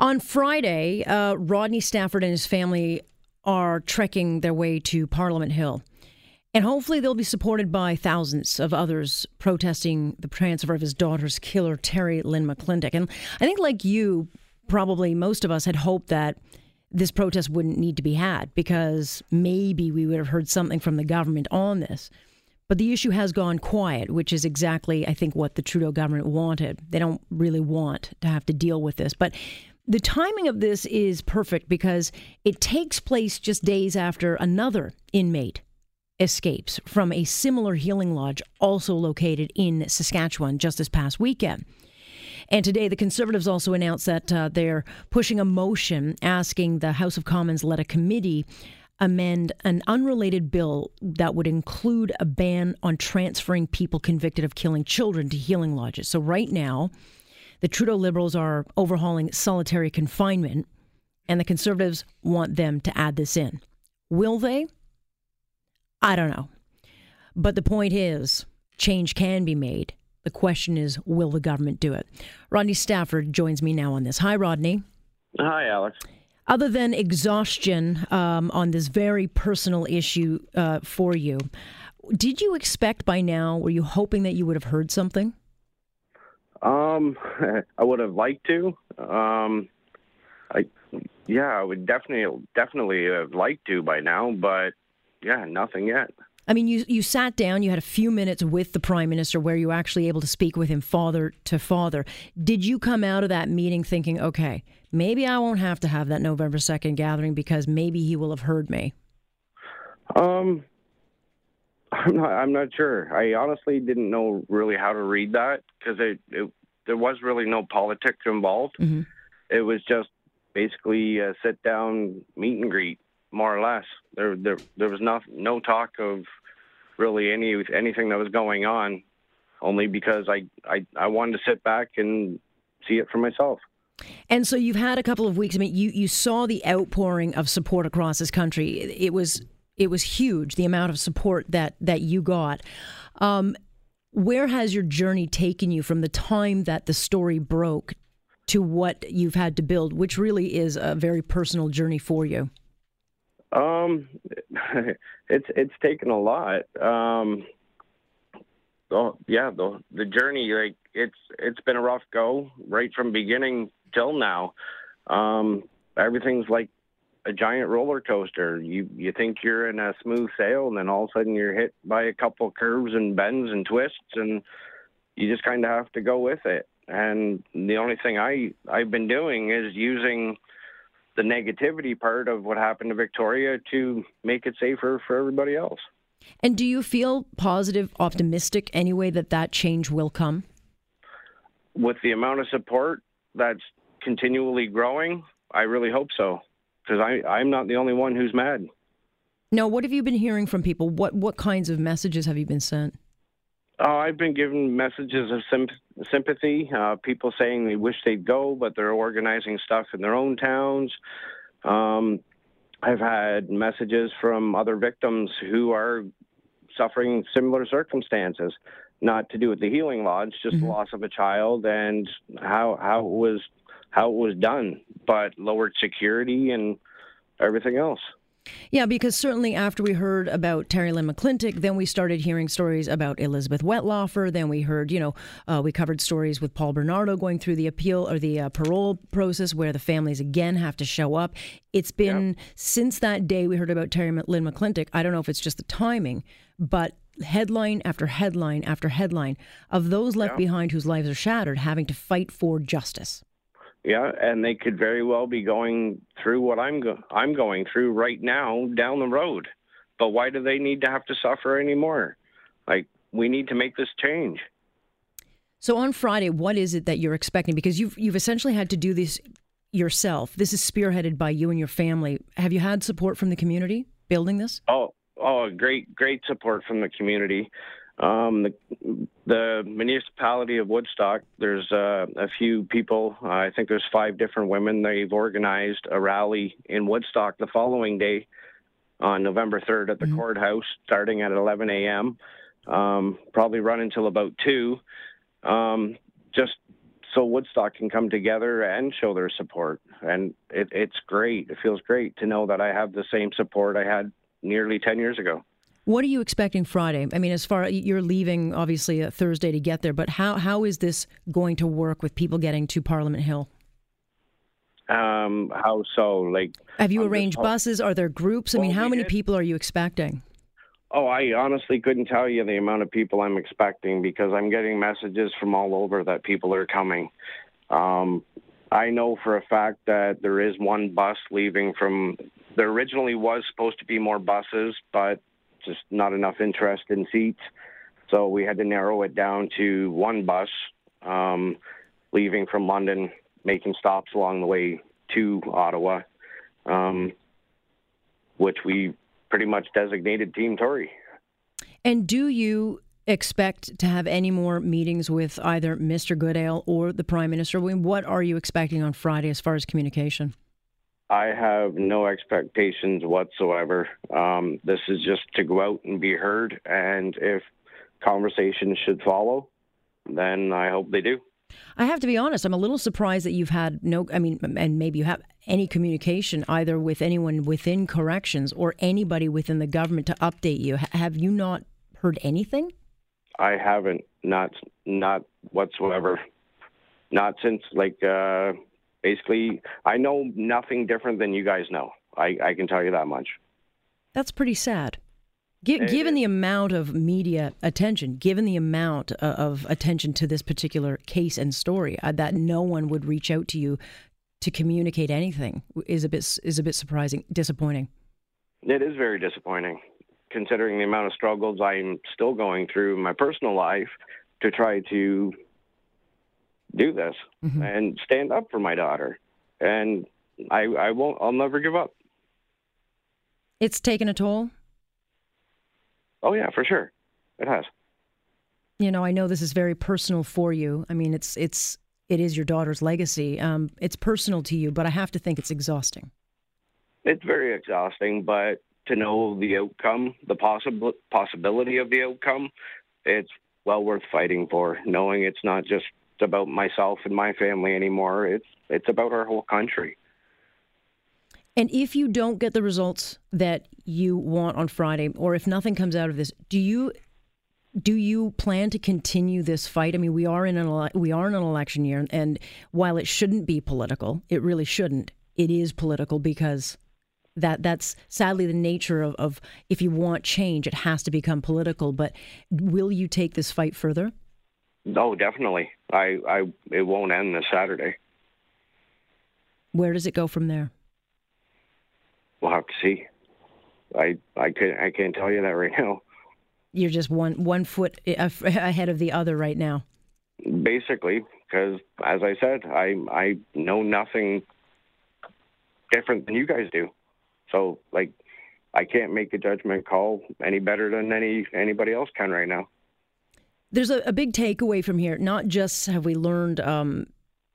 On Friday, uh, Rodney Stafford and his family are trekking their way to Parliament Hill. And hopefully, they'll be supported by thousands of others protesting the transfer of his daughter's killer, Terry Lynn McClintic. And I think, like you, probably most of us had hoped that this protest wouldn't need to be had because maybe we would have heard something from the government on this. But the issue has gone quiet, which is exactly, I think, what the Trudeau government wanted. They don't really want to have to deal with this. But the timing of this is perfect because it takes place just days after another inmate escapes from a similar healing lodge also located in Saskatchewan just this past weekend. And today, the Conservatives also announced that uh, they're pushing a motion asking the House of Commons let a committee amend an unrelated bill that would include a ban on transferring people convicted of killing children to healing lodges. So, right now, the Trudeau Liberals are overhauling solitary confinement, and the Conservatives want them to add this in. Will they? I don't know. But the point is, change can be made. The question is, will the government do it? Rodney Stafford joins me now on this. Hi, Rodney. Hi, Alex. Other than exhaustion um, on this very personal issue uh, for you, did you expect by now, were you hoping that you would have heard something? Um, I would have liked to. Um, I, yeah, I would definitely, definitely have liked to by now, but yeah, nothing yet. I mean, you you sat down, you had a few minutes with the prime minister where you were actually able to speak with him father to father. Did you come out of that meeting thinking, okay, maybe I won't have to have that November second gathering because maybe he will have heard me? Um, I'm not. I'm not sure. I honestly didn't know really how to read that because it, it, there was really no politics involved. Mm-hmm. It was just basically a sit down meet and greet, more or less. There there there was no no talk of really any anything that was going on, only because I I I wanted to sit back and see it for myself. And so you've had a couple of weeks. I mean, you you saw the outpouring of support across this country. It was it was huge the amount of support that that you got. Um, where has your journey taken you from the time that the story broke to what you've had to build, which really is a very personal journey for you? Um, it's it's taken a lot. Um, oh yeah, the the journey like it's it's been a rough go right from beginning till now. Um, everything's like a giant roller coaster. You you think you're in a smooth sail, and then all of a sudden you're hit by a couple curves and bends and twists, and you just kind of have to go with it. And the only thing I I've been doing is using the negativity part of what happened to Victoria to make it safer for everybody else. And do you feel positive, optimistic anyway that that change will come? With the amount of support that's continually growing, I really hope so because I I'm not the only one who's mad. No, what have you been hearing from people? What what kinds of messages have you been sent? Uh, I've been given messages of sympathy. Uh, people saying they wish they'd go, but they're organizing stuff in their own towns. Um, I've had messages from other victims who are suffering similar circumstances, not to do with the healing lodge, just mm-hmm. the loss of a child and how how it was how it was done, but lowered security and everything else. Yeah, because certainly after we heard about Terry Lynn McClintic, then we started hearing stories about Elizabeth Wettlaufer. Then we heard, you know, uh, we covered stories with Paul Bernardo going through the appeal or the uh, parole process where the families again have to show up. It's been yep. since that day we heard about Terry Lynn McClintic. I don't know if it's just the timing, but headline after headline after headline of those left yep. behind whose lives are shattered having to fight for justice. Yeah, and they could very well be going through what I'm go- I'm going through right now down the road. But why do they need to have to suffer anymore? Like we need to make this change. So on Friday, what is it that you're expecting? Because you've you've essentially had to do this yourself. This is spearheaded by you and your family. Have you had support from the community building this? Oh, oh, great, great support from the community. Um, the, the, municipality of Woodstock, there's uh, a few people, uh, I think there's five different women. They've organized a rally in Woodstock the following day on November 3rd at the mm-hmm. courthouse, starting at 11 a.m., um, probably run until about 2. Um, just so Woodstock can come together and show their support. And it, it's great. It feels great to know that I have the same support I had nearly 10 years ago. What are you expecting Friday? I mean, as far you're leaving obviously a Thursday to get there, but how how is this going to work with people getting to Parliament Hill? Um, how so? Like, have you arranged buses? Are there groups? I well, mean, how many did. people are you expecting? Oh, I honestly couldn't tell you the amount of people I'm expecting because I'm getting messages from all over that people are coming. Um, I know for a fact that there is one bus leaving from. There originally was supposed to be more buses, but just not enough interest in seats. So we had to narrow it down to one bus um, leaving from London, making stops along the way to Ottawa, um, which we pretty much designated Team Tori. And do you expect to have any more meetings with either Mr. Goodale or the Prime Minister? What are you expecting on Friday as far as communication? I have no expectations whatsoever. Um, this is just to go out and be heard, and if conversations should follow, then I hope they do. I have to be honest, I'm a little surprised that you've had no, I mean, and maybe you have any communication either with anyone within corrections or anybody within the government to update you. Have you not heard anything? I haven't, not, not whatsoever. Not since like, uh, basically, I know nothing different than you guys know. I, I can tell you that much. That's pretty sad. G- given the amount of media attention, given the amount uh, of attention to this particular case and story, uh, that no one would reach out to you to communicate anything is a bit is a bit surprising, disappointing. It is very disappointing, considering the amount of struggles I'm still going through in my personal life to try to do this mm-hmm. and stand up for my daughter. And I, I won't. I'll never give up. It's taken a toll. Oh yeah, for sure, it has. You know, I know this is very personal for you. I mean, it's it's it is your daughter's legacy. Um, it's personal to you, but I have to think it's exhausting. It's very exhausting, but to know the outcome, the possible possibility of the outcome, it's well worth fighting for. Knowing it's not just about myself and my family anymore. It's it's about our whole country. And if you don't get the results that you want on Friday, or if nothing comes out of this, do you do you plan to continue this fight? I mean, we are in an ele- we are in an election year, and while it shouldn't be political, it really shouldn't. It is political because that that's sadly the nature of, of if you want change, it has to become political. But will you take this fight further? No, definitely. I, I, it won't end this Saturday. Where does it go from there? We'll have to see. I, I can't, I can't tell you that right now. You're just one one foot ahead of the other right now. Basically, because as I said, I I know nothing different than you guys do. So like, I can't make a judgment call any better than any anybody else can right now there's a, a, big takeaway from here. Not just have we learned, um,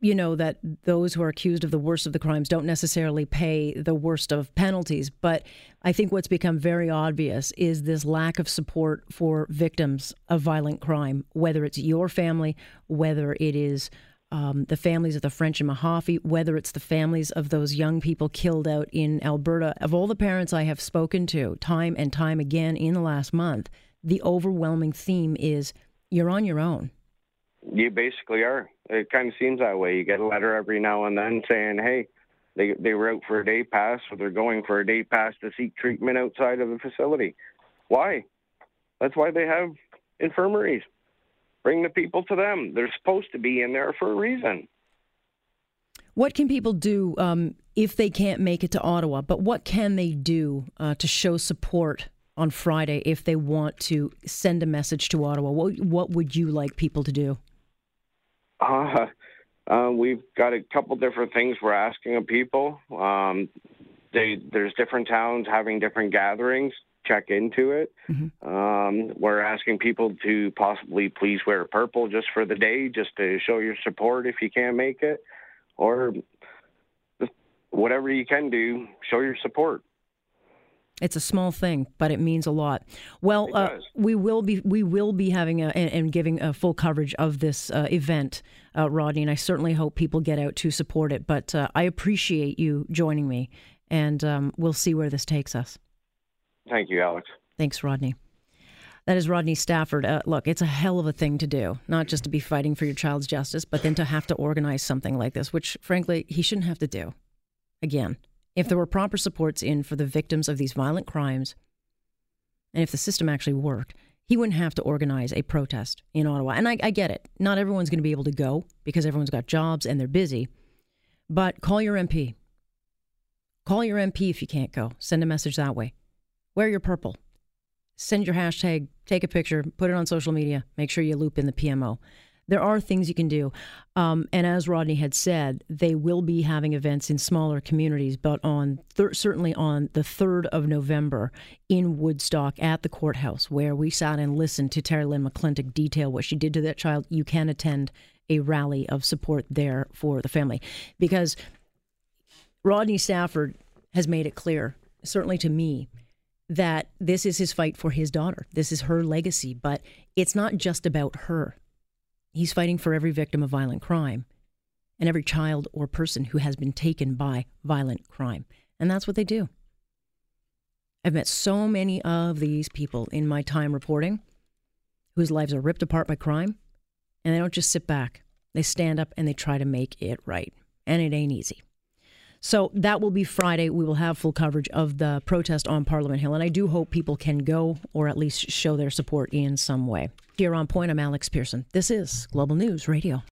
you know, that those who are accused of the worst of the crimes don't necessarily pay the worst of penalties, but I think what's become very obvious is this lack of support for victims of violent crime, whether it's your family, whether it is. Um, the families of the French and Mahaffy, whether it's the families of those young people killed out in Alberta. Of all the parents I have spoken to time and time again in the last month, the overwhelming theme is you're on your own. You basically are. It kind of seems that way. You get a letter every now and then saying, "Hey, they they were out for a day pass, or they're going for a day pass to seek treatment outside of the facility." Why? That's why they have infirmaries. Bring the people to them. They're supposed to be in there for a reason. What can people do um, if they can't make it to Ottawa? But what can they do uh, to show support on Friday if they want to send a message to Ottawa? What, what would you like people to do? Uh, uh, we've got a couple different things we're asking of people. Um, they, there's different towns having different gatherings. Check into it. Mm-hmm. Um, we're asking people to possibly please wear purple just for the day, just to show your support if you can't make it, or whatever you can do, show your support. It's a small thing, but it means a lot. Well, uh, we will be we will be having a, and, and giving a full coverage of this uh, event, uh, Rodney, and I certainly hope people get out to support it. But uh, I appreciate you joining me, and um, we'll see where this takes us. Thank you, Alex. Thanks, Rodney. That is Rodney Stafford. Uh, look, it's a hell of a thing to do, not just to be fighting for your child's justice, but then to have to organize something like this, which, frankly, he shouldn't have to do. Again, if there were proper supports in for the victims of these violent crimes, and if the system actually worked, he wouldn't have to organize a protest in Ottawa. And I, I get it. Not everyone's going to be able to go because everyone's got jobs and they're busy. But call your MP. Call your MP if you can't go. Send a message that way. Wear your purple. Send your hashtag, take a picture, put it on social media. Make sure you loop in the PMO there are things you can do. Um, and as Rodney had said, they will be having events in smaller communities, but on thir- certainly on the 3rd of November in Woodstock at the courthouse, where we sat and listened to Terry Lynn McClintic detail what she did to that child. You can attend a rally of support there for the family because Rodney Stafford has made it clear, certainly to me, that this is his fight for his daughter. This is her legacy, but it's not just about her. He's fighting for every victim of violent crime and every child or person who has been taken by violent crime. And that's what they do. I've met so many of these people in my time reporting whose lives are ripped apart by crime, and they don't just sit back. They stand up and they try to make it right. And it ain't easy. So that will be Friday. We will have full coverage of the protest on Parliament Hill. And I do hope people can go or at least show their support in some way. Here on Point, I'm Alex Pierson. This is Global News Radio.